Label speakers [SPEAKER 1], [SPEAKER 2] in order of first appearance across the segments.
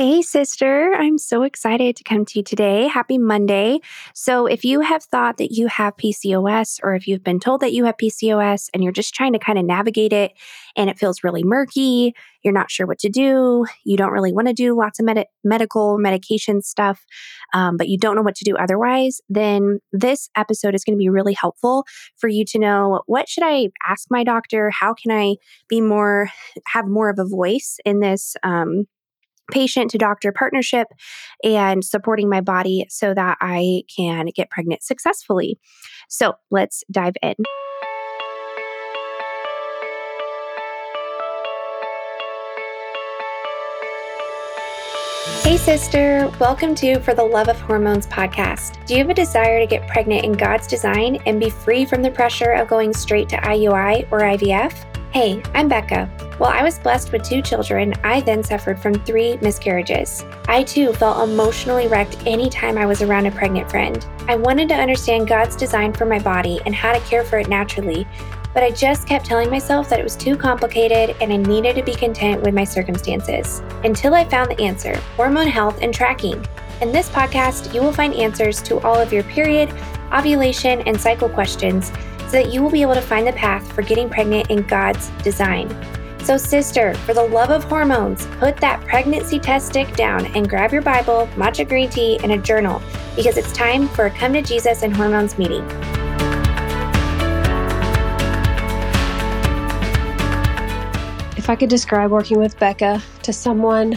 [SPEAKER 1] Hey, sister. I'm so excited to come to you today. Happy Monday. So, if you have thought that you have PCOS, or if you've been told that you have PCOS and you're just trying to kind of navigate it and it feels really murky, you're not sure what to do, you don't really want to do lots of med- medical medication stuff, um, but you don't know what to do otherwise, then this episode is going to be really helpful for you to know what should I ask my doctor? How can I be more, have more of a voice in this? Um, patient to doctor partnership and supporting my body so that I can get pregnant successfully. So let's dive in. Hey, sister. Welcome to For the Love of Hormones podcast. Do you have a desire to get pregnant in God's design and be free from the pressure of going straight to IUI or IVF? Hey, I'm Bekah. While I was blessed with two children, I then suffered from three miscarriages. I too felt emotionally wrecked anytime I was around a pregnant friend. I wanted to understand God's design for my body and how to care for it naturally, but I just kept telling myself that it was too complicated and I needed to be content with my circumstances. Until I found the answer hormone health and tracking. In this podcast, you will find answers to all of your period, ovulation, and cycle questions so that you will be able to find the path for getting pregnant in God's design. So, sister, for the love of hormones, put that pregnancy test stick down and grab your Bible, matcha green tea, and a journal because it's time for a Come to Jesus and Hormones meeting.
[SPEAKER 2] If I could describe working with Bekah to someone,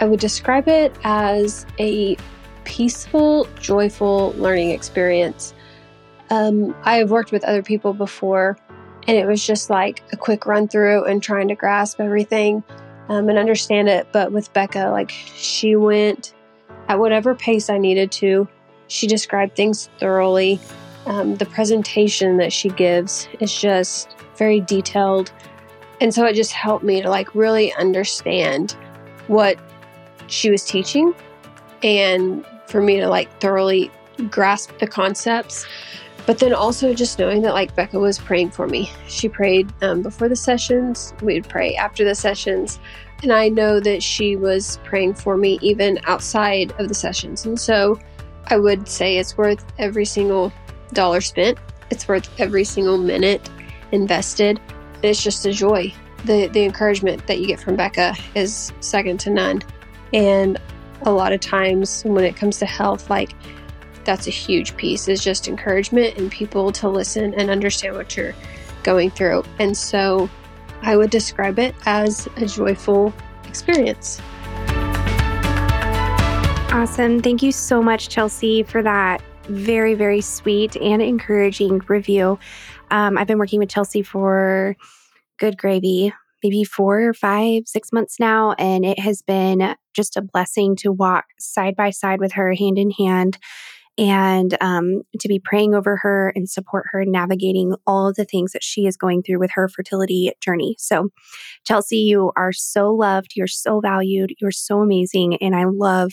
[SPEAKER 2] I would describe it as a peaceful, joyful learning experience um, I have worked with other people before, and it was just like a quick run through and trying to grasp everything um, and understand it. But with Bekah, like she went at whatever pace I needed to. She described things thoroughly. Um, the presentation that she gives is just very detailed. And so it just helped me to like really understand what she was teaching and for me to like thoroughly grasp the concepts but then also just knowing that like Bekah was praying for me. She prayed um, before the sessions, we'd pray after the sessions. And I know that she was praying for me even outside of the sessions. And so I would say it's worth every single dollar spent, it's worth every single minute invested. It's just a joy. The, the encouragement that you get from Bekah is second to none. And a lot of times when it comes to health, like that's a huge piece is just encouragement and people to listen and understand what you're going through. And so I would describe it as a joyful experience.
[SPEAKER 1] Awesome. Thank you so much, Chelsea, for that very, very sweet and encouraging review. Um, I've been working with Chelsea for good gravy, maybe four or five, six months now. And it has been just a blessing to walk side by side with her, hand in hand, and um, to be praying over her and support her navigating all of the things that she is going through with her fertility journey. So, Chelsea, you are so loved. You're so valued. You're so amazing. And I love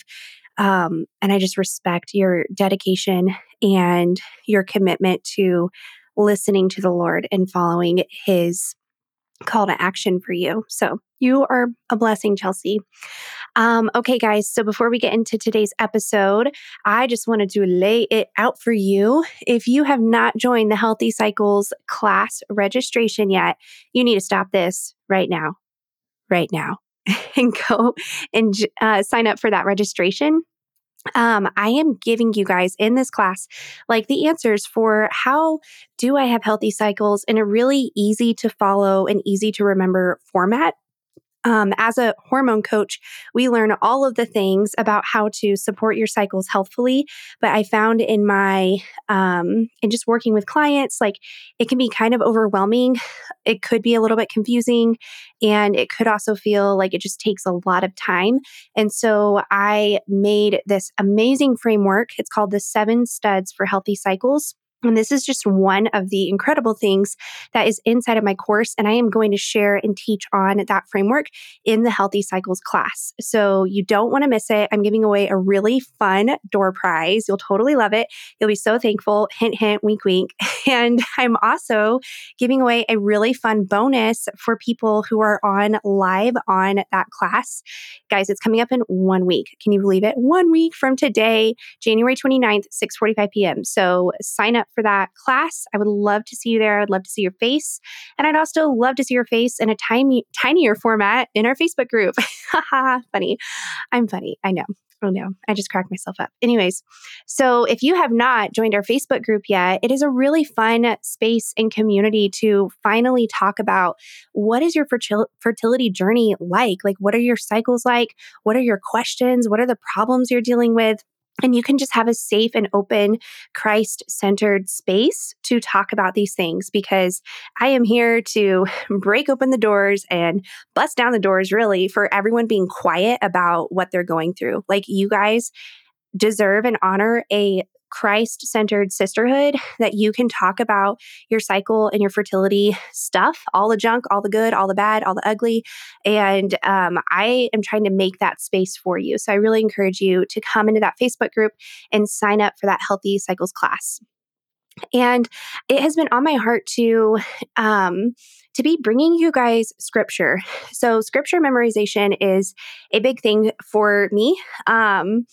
[SPEAKER 1] um, and I just respect your dedication and your commitment to listening to the Lord and following his call to action for you. So you are a blessing, Chelsea. Um, okay, guys. So before we get into today's episode, I just wanted to lay it out for you. If you have not joined the Healthy Cycles class registration yet, you need to stop this right now, right now, and go and uh, sign up for that registration um, I am giving you guys in this class like the answers for how do I have healthy cycles in a really easy to follow and easy to remember format. Um, as a hormone coach, we learn all of the things about how to support your cycles healthfully. But I found in my, um, in just working with clients, like it can be kind of overwhelming. It could be a little bit confusing. And it could also feel like it just takes a lot of time. And so I made this amazing framework. It's called the Seven Studs for Healthy Cycles. And this is just one of the incredible things that is inside of my course. And I am going to share and teach on that framework in the Healthy Cycles class. So you don't want to miss it. I'm giving away a really fun door prize. You'll totally love it. You'll be so thankful. Hint, hint, wink, wink. And I'm also giving away a really fun bonus for people who are on live on that class. Guys, it's coming up in one week. Can you believe it? One week from today, January 29th, 6 45 p.m. So sign up for that class. I would love to see you there. I'd love to see your face. And I'd also love to see your face in a tiny, tinier format in our Facebook group. funny. I'm funny. I know. Oh no, I just cracked myself up. Anyways, so if you have not joined our Facebook group yet, it is a really fun space and community to finally talk about what is your fertility journey like? Like, what are your cycles like? What are your questions? What are the problems you're dealing with? And you can just have a safe and open, Christ centered space to talk about these things because I am here to break open the doors and bust down the doors, really, for everyone being quiet about what they're going through. Like, you guys deserve and honor a Christ centered sisterhood that you can talk about your cycle and your fertility stuff, all the junk, all the good, all the bad, all the ugly. And um, I am trying to make that space for you. So I really encourage you to come into that Facebook group and sign up for that Healthy Cycles class. And it has been on my heart to um, to be bringing you guys scripture. So scripture memorization is a big thing for me. Um,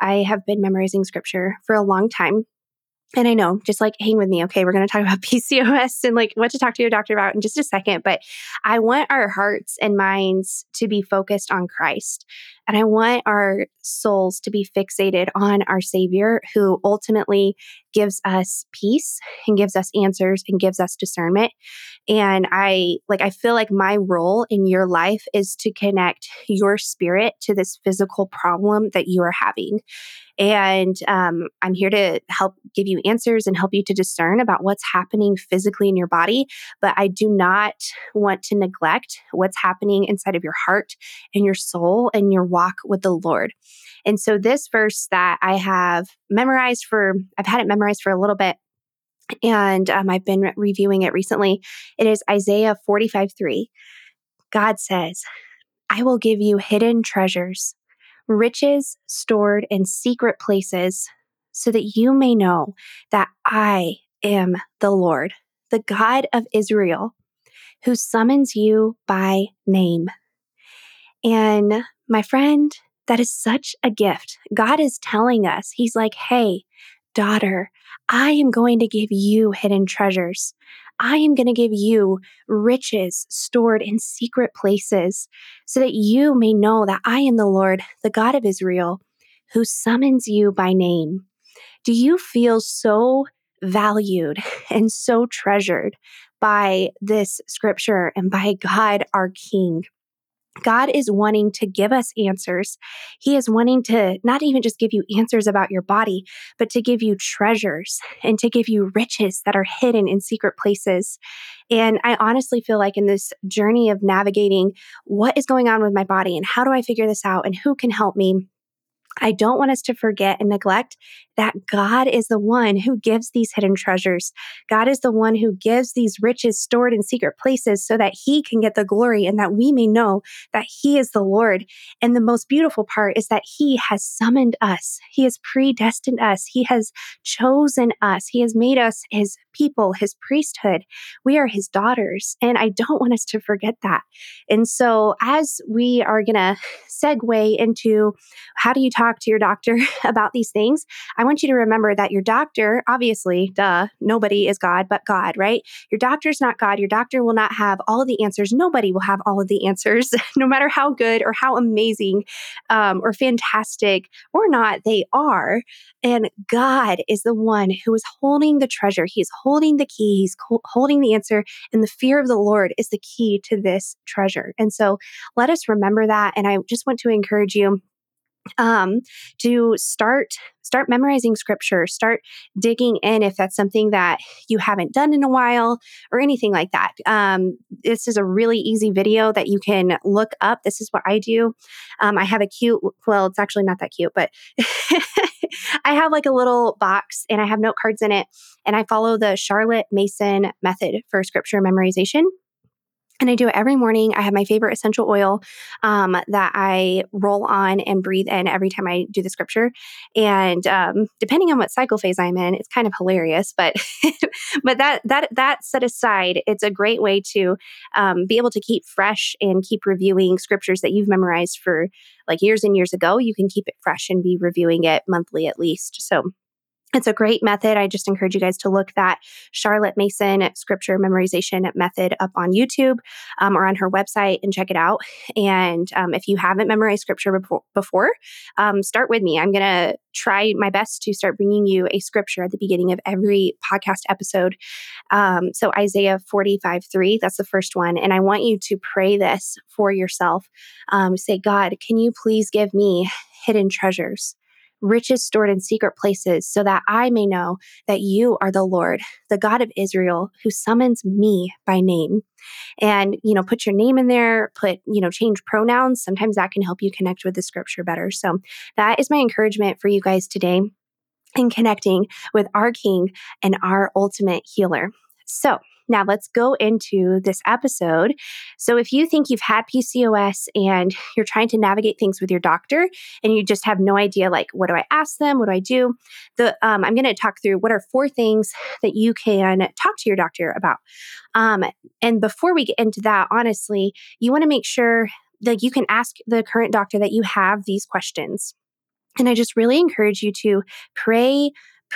[SPEAKER 1] I have been memorizing scripture for a long time. And I know, just like hang with me. Okay, we're going to talk about PCOS and like what to talk to your doctor about in just a second. But I want our hearts and minds to be focused on Christ. And I want our souls to be fixated on our Savior who ultimately gives us peace and gives us answers and gives us discernment. And I like, I feel like my role in your life is to connect your spirit to this physical problem that you are having. And um, I'm here to help give you answers and help you to discern about what's happening physically in your body. But I do not want to neglect what's happening inside of your heart and your soul and your walk with the Lord. And so, this verse that I have memorized for, I've had it memorized for a little bit. And um, I've been re- reviewing it recently. It is Isaiah 45 3. God says, I will give you hidden treasures riches stored in secret places, so that you may know that I am the Lord, the God of Israel, who summons you by name. And my friend, that is such a gift. God is telling us, He's like, hey, daughter, I am going to give you hidden treasures. I am going to give you riches stored in secret places so that you may know that I am the Lord, the God of Israel, who summons you by name. Do you feel so valued and so treasured by this scripture and by God, our King? God is wanting to give us answers. He is wanting to not even just give you answers about your body, but to give you treasures and to give you riches that are hidden in secret places. And I honestly feel like in this journey of navigating what is going on with my body and how do I figure this out and who can help me, I don't want us to forget and neglect that God is the one who gives these hidden treasures. God is the one who gives these riches stored in secret places so that he can get the glory and that we may know that he is the Lord. And the most beautiful part is that he has summoned us. He has predestined us. He has chosen us. He has made us his people, his priesthood. We are his daughters. And I don't want us to forget that. And so as we are going to segue into how do you talk to your doctor about these things, I want you to remember that your doctor, obviously, duh, nobody is God but God, right? Your doctor is not God. Your doctor will not have all of the answers. Nobody will have all of the answers, no matter how good or how amazing um, or fantastic or not they are. And God is the one who is holding the treasure. He is holding the key. He's holding the answer. And the fear of the Lord is the key to this treasure. And so let us remember that. And I just want to encourage you um, to start start memorizing scripture start digging in if that's something that you haven't done in a while or anything like that. Um, this is a really easy video that you can look up. This is what i do. Um, i have a cute well it's actually not that cute but i have like a little box and i have note cards in it and i follow the charlotte mason method for scripture memorization and I do it every morning. I have my favorite essential oil um, that I roll on and breathe in every time I do the scripture. And um, depending on what cycle phase I'm in, it's kind of hilarious. But but that that that set aside, it's a great way to um, be able to keep fresh and keep reviewing scriptures that you've memorized for like years and years ago. You can keep it fresh and be reviewing it monthly at least. So it's a great method. I just encourage you guys to look that Charlotte Mason scripture memorization method up on YouTube um, or on her website and check it out. And um, if you haven't memorized scripture before, um, start with me. I'm going to try my best to start bringing you a scripture at the beginning of every podcast episode. Um, so, Isaiah 45 3, that's the first one. And I want you to pray this for yourself. Um, say, God, can you please give me hidden treasures? Riches stored in secret places, so that I may know that you are the Lord, the God of Israel, who summons me by name. And, you know, put your name in there, put, you know, change pronouns. Sometimes that can help you connect with the scripture better. So that is my encouragement for you guys today in connecting with our King and our ultimate healer. So, now, let's go into this episode. So, if you think you've had PCOS and you're trying to navigate things with your doctor and you just have no idea, like, what do I ask them? What do I do? The, um, I'm going to talk through what are four things that you can talk to your doctor about. Um, and before we get into that, honestly, you want to make sure that you can ask the current doctor that you have these questions. And I just really encourage you to pray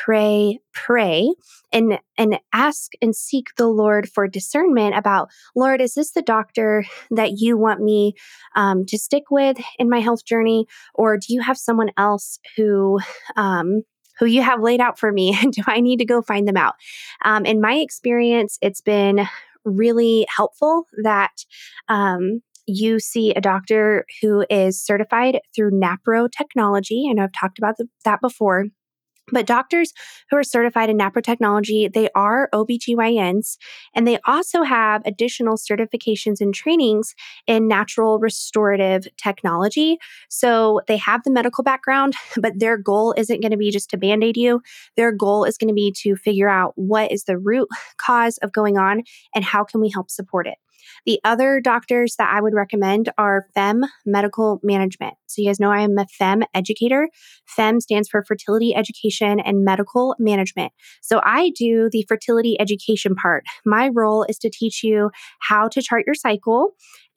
[SPEAKER 1] pray, pray and and ask and seek the Lord for discernment about, Lord, is this the doctor that you want me um, to stick with in my health journey, or do you have someone else who um, who you have laid out for me? And do I need to go find them out? Um, in my experience, it's been really helpful that um, you see a doctor who is certified through NAPRO technology. I know I've talked about the, that before. But doctors who are certified in NAPRO technology, they are OBGYNs, and they also have additional certifications and trainings in natural restorative technology. So they have the medical background, but their goal isn't going to be just to band aid you. Their goal is going to be to figure out what is the root cause of going on and how can we help support it. The other doctors that I would recommend are FEMM Medical Management. So, you guys know I am a FEMM educator. FEMM stands for Fertility Education and Medical Management. So, I do the fertility education part. My role is to teach you how to chart your cycle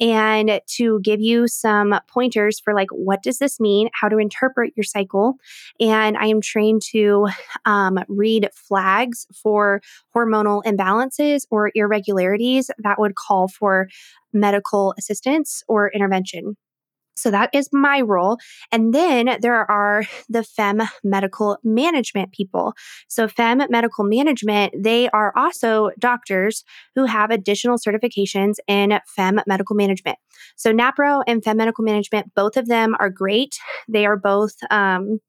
[SPEAKER 1] and to give you some pointers for like what does this mean? How to interpret your cycle? And i am trained to um, read flags for hormonal imbalances or irregularities that would call for medical assistance or intervention so that is my role. And then there are the FEMM medical management people. So, FEMM medical management, they are also doctors who have additional certifications in FEMM medical management. So, NAPRO and FEMM medical management, both of them are great. They are both, um,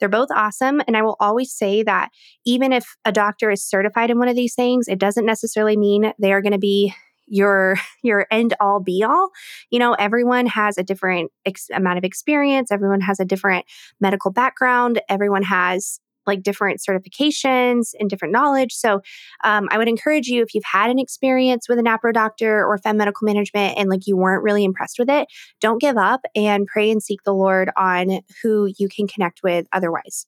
[SPEAKER 1] they're both awesome. And I will always say that even if a doctor is certified in one of these things, it doesn't necessarily mean they are going to be your your end all be all you know everyone has a different ex- amount of experience everyone has a different medical background everyone has like different certifications and different knowledge. So um, I would encourage you if you've had an experience with a NAPRO doctor or FEMM medical management and like you weren't really impressed with it, don't give up and pray and seek the Lord on who you can connect with otherwise.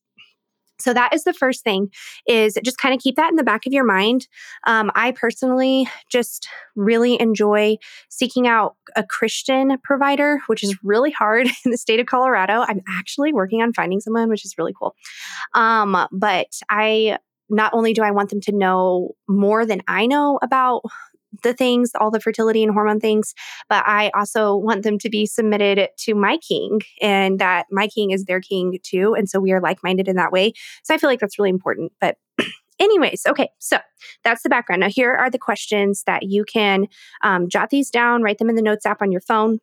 [SPEAKER 1] So that is the first thing is just kind of keep that in the back of your mind. Um, I personally just really enjoy seeking out a Christian provider, which is really hard in the state of Colorado. I'm actually working on finding someone, which is really cool. Um, but I not only do I want them to know more than I know about the things, all the fertility and hormone things, but I also want them to be submitted to my king and that my king is their king too. And so we are like minded in that way. So I feel like that's really important. But anyways, okay, so that's the background. Now, here are the questions that you can um, jot these down, write them in the notes app on your phone.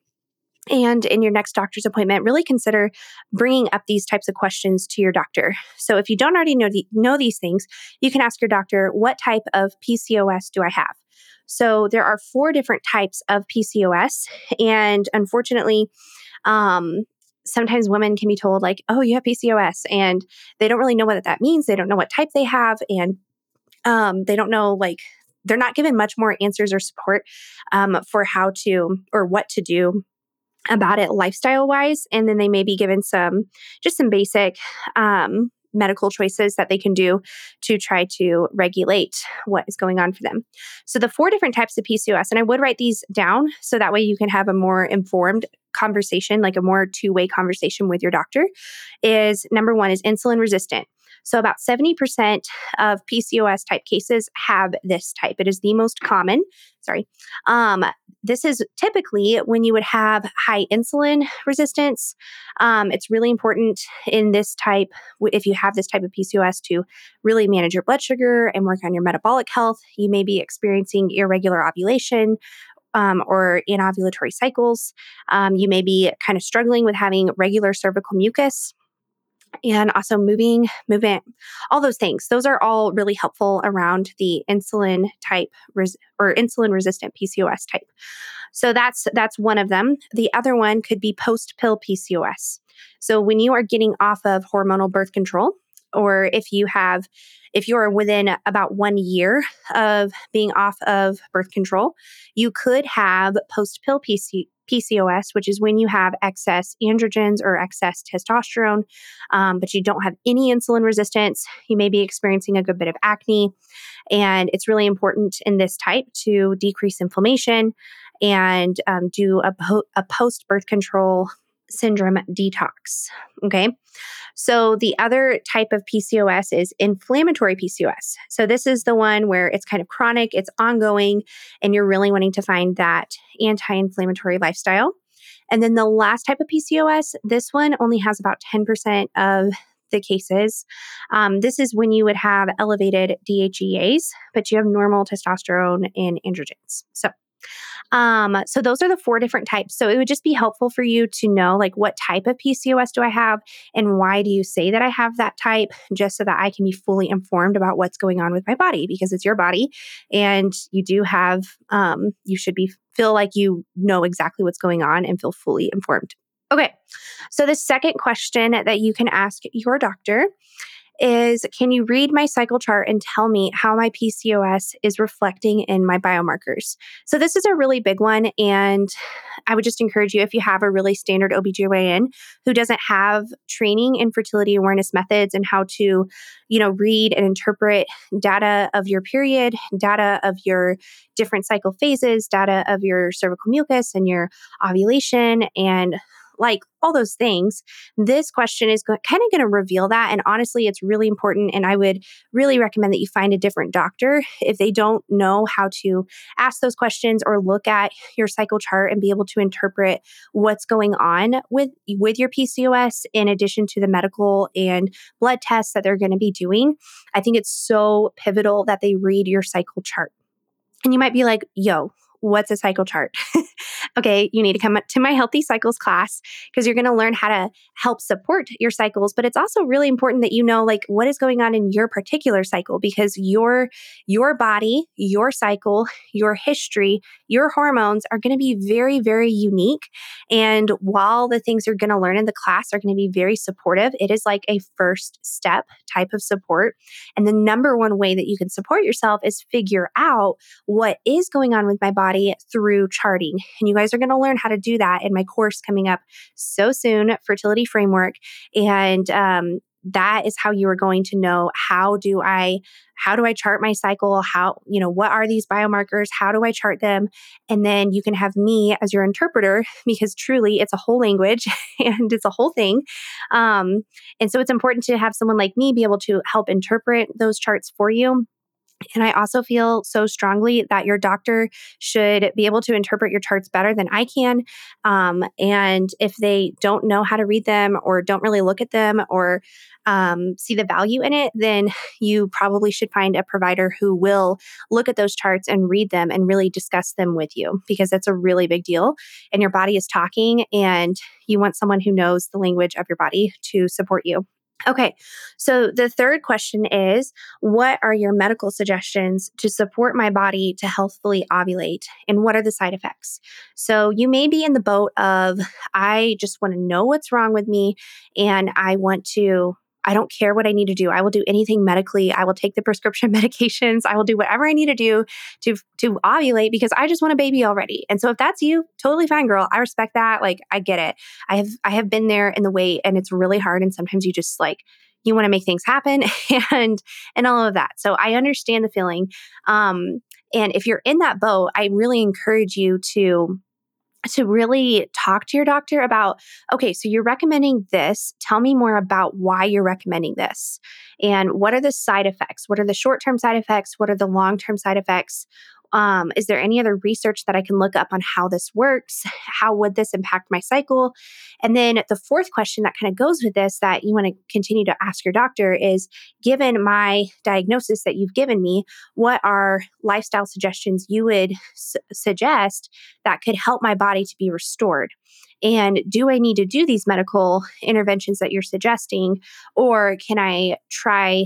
[SPEAKER 1] And in your next doctor's appointment, really consider bringing up these types of questions to your doctor. So if you don't already know, the, know these things, you can ask your doctor, what type of PCOS do I have? So there are four different types of PCOS. And unfortunately, um, sometimes women can be told, like, oh, you have PCOS, and they don't really know what that means. They don't know what type they have. And um, they don't know, like, they're not given much more answers or support um, for how to or what to do about it lifestyle wise. And then they may be given some, just some basic um, medical choices that they can do to try to regulate what is going on for them. So, the four different types of PCOS, and I would write these down so that way you can have a more informed conversation, like a more two way conversation with your doctor, is number one is insulin resistant. So, about 70% of PCOS type cases have this type. It is the most common. Sorry. Um, this is typically when you would have high insulin resistance. Um, it's really important in this type, if you have this type of PCOS, to really manage your blood sugar and work on your metabolic health. You may be experiencing irregular ovulation um, or anovulatory cycles. Um, you may be kind of struggling with having regular cervical mucus and also moving movement all those things. Those are all really helpful around the insulin type res- or insulin resistant pcos type. So that's that's one of them. The other one could be post pill pcos so when you are getting off of hormonal birth control or if you have if you're within about one year of being off of birth control you could have post pill PC, PCOS, which is when you have excess androgens or excess testosterone, um, but you don't have any insulin resistance. You may be experiencing a good bit of acne. And it's really important in this type to decrease inflammation and um, do a, po- a post birth control syndrome detox. Okay. So the other type of PCOS is inflammatory PCOS. So this is the one where it's kind of chronic, it's ongoing, and you're really wanting to find that anti inflammatory lifestyle. And then the last type of PCOS, this one only has about 10% of the cases. Um, this is when you would have elevated DHEAs, but you have normal testosterone and androgens. So um, so those are the four different types. So it would just be helpful for you to know like what type of PCOS do I have and why do you say that I have that type, just so that I can be fully informed about what's going on with my body because it's your body and you do have um, you should be feel like you know exactly what's going on and feel fully informed. Okay. So the second question that you can ask your doctor is can you read my cycle chart and tell me how my PCOS is reflecting in my biomarkers? So, this is a really big one. And I would just encourage you if you have a really standard OBGYN who doesn't have training in fertility awareness methods and how to, you know, read and interpret data of your period, data of your different cycle phases, data of your cervical mucus and your ovulation and like all those things. This question is go- kind of going to reveal that. And honestly, it's really important. And I would really recommend that you find a different doctor if they don't know how to ask those questions or look at your cycle chart and be able to interpret what's going on with, with your PCOS in addition to the medical and blood tests that they're going to be doing. I think it's so pivotal that they read your cycle chart. And you might be like, yo, what's a cycle chart? okay, you need to come to my healthy cycles class because you're going to learn how to help support your cycles, but it's also really important that you know like what is going on in your particular cycle because your your body, your cycle, your history, your hormones are going to be very very unique and while the things you're going to learn in the class are going to be very supportive, it is like a first step type of support. And the number one way that you can support yourself is figure out what is going on with my body through charting. And you guys guys are going to learn how to do that in my course coming up so soon, Fertility Framework. And um, that is how you are going to know how do I how do I chart my cycle? How, you know, what are these biomarkers? How do I chart them? And then you can have me as your interpreter because truly it's a whole language and it's a whole thing. Um, and so it's important to have someone like me be able to help interpret those charts for you And I also feel so strongly that your doctor should be able to interpret your charts better than I can. Um, and if they don't know how to read them or don't really look at them or um, see the value in it, then you probably should find a provider who will look at those charts and read them and really discuss them with you because that's a really big deal. And your body is talking, and you want someone who knows the language of your body to support you. Okay, so the third question is What are your medical suggestions to support my body to healthfully ovulate? And what are the side effects? So you may be in the boat of, I just want to know what's wrong with me and I want to I don't care what I need to do. I will do anything medically. I will take the prescription medications. I will do whatever I need to do to to ovulate because I just want a baby already. And so if that's you, totally fine, girl. I respect that. Like I get it. I have I have been there in the wait and it's really hard and sometimes you just like you want to make things happen and and all of that. So I understand the feeling. Um and if you're in that boat, I really encourage you to to really talk to your doctor about okay, so you're recommending this. Tell me more about why you're recommending this. And what are the side effects? What are the short term side effects? What are the long term side effects? Um, is there any other research that I can look up on how this works? How would this impact my cycle? And then the fourth question that kind of goes with this that you want to continue to ask your doctor is given my diagnosis that you've given me, what are lifestyle suggestions you would suggest that could help my body to be restored? And do I need to do these medical interventions that you're suggesting? Or can I try?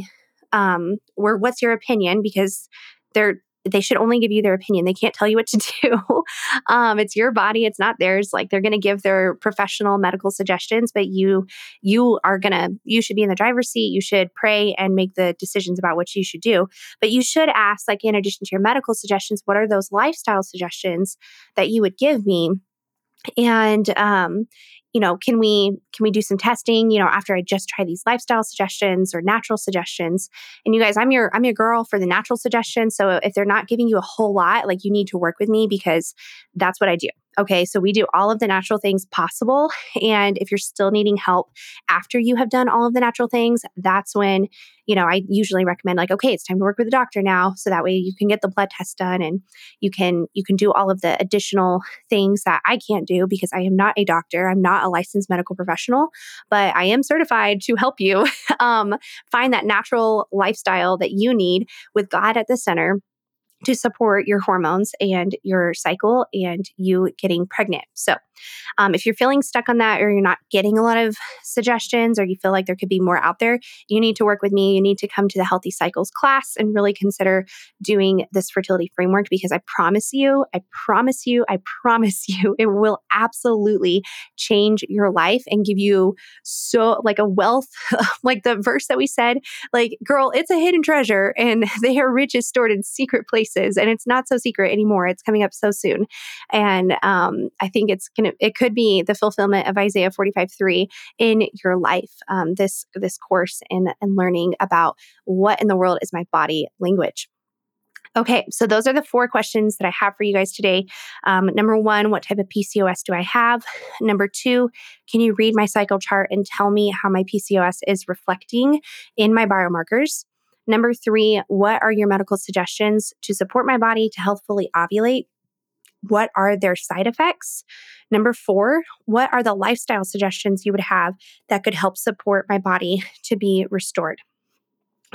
[SPEAKER 1] Um, or what's your opinion? Because they're they should only give you their opinion. They can't tell you what to do. um, it's your body, it's not theirs. Like they're going to give their professional medical suggestions, but you you are going to you should be in the driver's seat. You should pray and make the decisions about what you should do. But you should ask like in addition to your medical suggestions, what are those lifestyle suggestions that you would give me? And um, you know can we can we do some testing you know after i just try these lifestyle suggestions or natural suggestions? And you guys i'm your i'm your girl for the natural suggestions. So if they're not giving you a whole lot like you need to work with me because that's what i do Okay, so we do all of the natural things possible. And if you're still needing help after you have done all of the natural things, that's when, you know, I usually recommend like, okay, it's time to work with the doctor now. So that way you can get the blood test done and you can you can do all of the additional things that I can't do because I am not a doctor. I'm not a licensed medical professional, but I am certified to help you um, find that natural lifestyle that you need with God at the center to support your hormones and your cycle and you getting pregnant. So, um, if you're feeling stuck on that or you're not getting a lot of suggestions or you feel like there could be more out there, you need to work with me. You need to come to the Healthy Cycles class and really consider doing this fertility framework because I promise you, I promise you, I promise you, it will absolutely change your life and give you so like a wealth, like the verse that we said, like, girl, it's a hidden treasure and they are riches stored in secret places. And it's not so secret anymore. It's coming up so soon. And um, I think it's going to it could be the fulfillment of Isaiah 45 3 in your life. Um, this this course and and learning about what in the world is my body language. Okay, so those are the four questions that I have for you guys today. Um, number one, what type of PCOS do I have? Number two, can you read my cycle chart and tell me how my PCOS is reflecting in my biomarkers? Number three, what are your medical suggestions to support my body to healthfully ovulate? what are their side effects? Number four, what are the lifestyle suggestions you would have that could help support my body to be restored?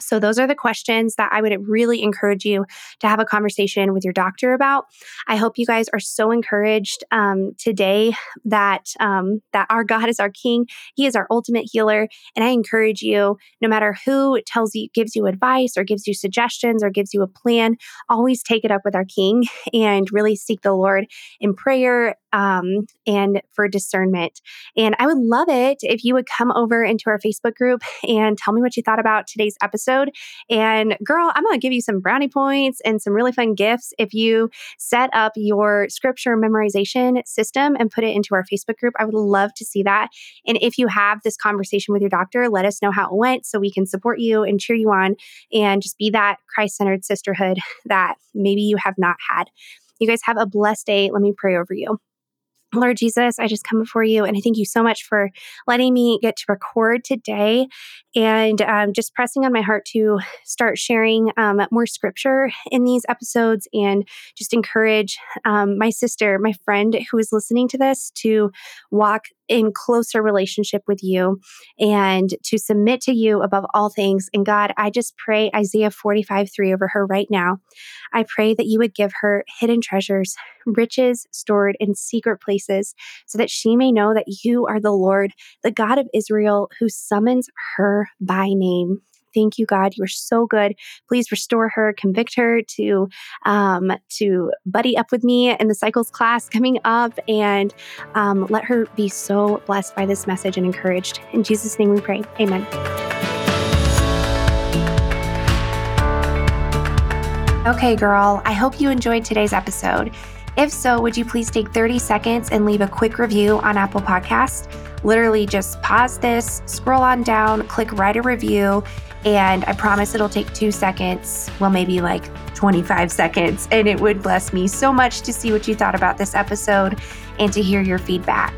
[SPEAKER 1] So, those are the questions that I would really encourage you to have a conversation with your doctor about. I hope you guys are so encouraged um, today that um, that our God is our King. He is our ultimate healer, and I encourage you, no matter who tells you, gives you advice, or gives you suggestions, or gives you a plan, always take it up with our King and really seek the Lord in prayer um, and for discernment. And I would love it if you would come over into our Facebook group and tell me what you thought about today's episode. And girl, I'm going to give you some brownie points and some really fun gifts if you set up your scripture memorization system and put it into our Facebook group. I would love to see that. And if you have this conversation with your doctor, let us know how it went so we can support you and cheer you on and just be that Christ centered sisterhood that maybe you have not had. You guys have a blessed day. Let me pray over you. Lord Jesus, I just come before you and I thank you so much for letting me get to record today and um, just pressing on my heart to start sharing um, more scripture in these episodes and just encourage um, my sister, my friend who is listening to this to walk in closer relationship with you and to submit to you above all things. And God, I just pray Isaiah 45 3 over her right now. I pray that you would give her hidden treasures, riches stored in secret places, so that she may know that you are the Lord, the God of Israel, who summons her by name. Thank you, God. You are so good. Please restore her, convict her to um, to buddy up with me in the cycles class coming up, and um, let her be so blessed by this message and encouraged. In Jesus' name, we pray. Amen. Okay, girl. I hope you enjoyed today's episode. If so, would you please take 30 seconds and leave a quick review on Apple Podcast? Literally just pause this, scroll on down, click write a review, and I promise it'll take two seconds, well, maybe like 25 seconds. And it would bless me so much to see what you thought about this episode and to hear your feedback.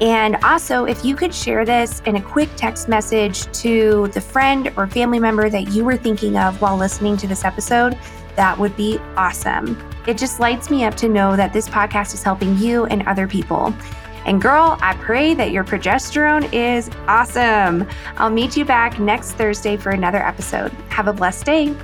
[SPEAKER 1] And also, if you could share this in a quick text message to the friend or family member that you were thinking of while listening to this episode, that would be awesome. It just lights me up to know that this podcast is helping you and other people. And girl, I pray that your progesterone is awesome. I'll meet you back next Thursday for another episode. Have a blessed day.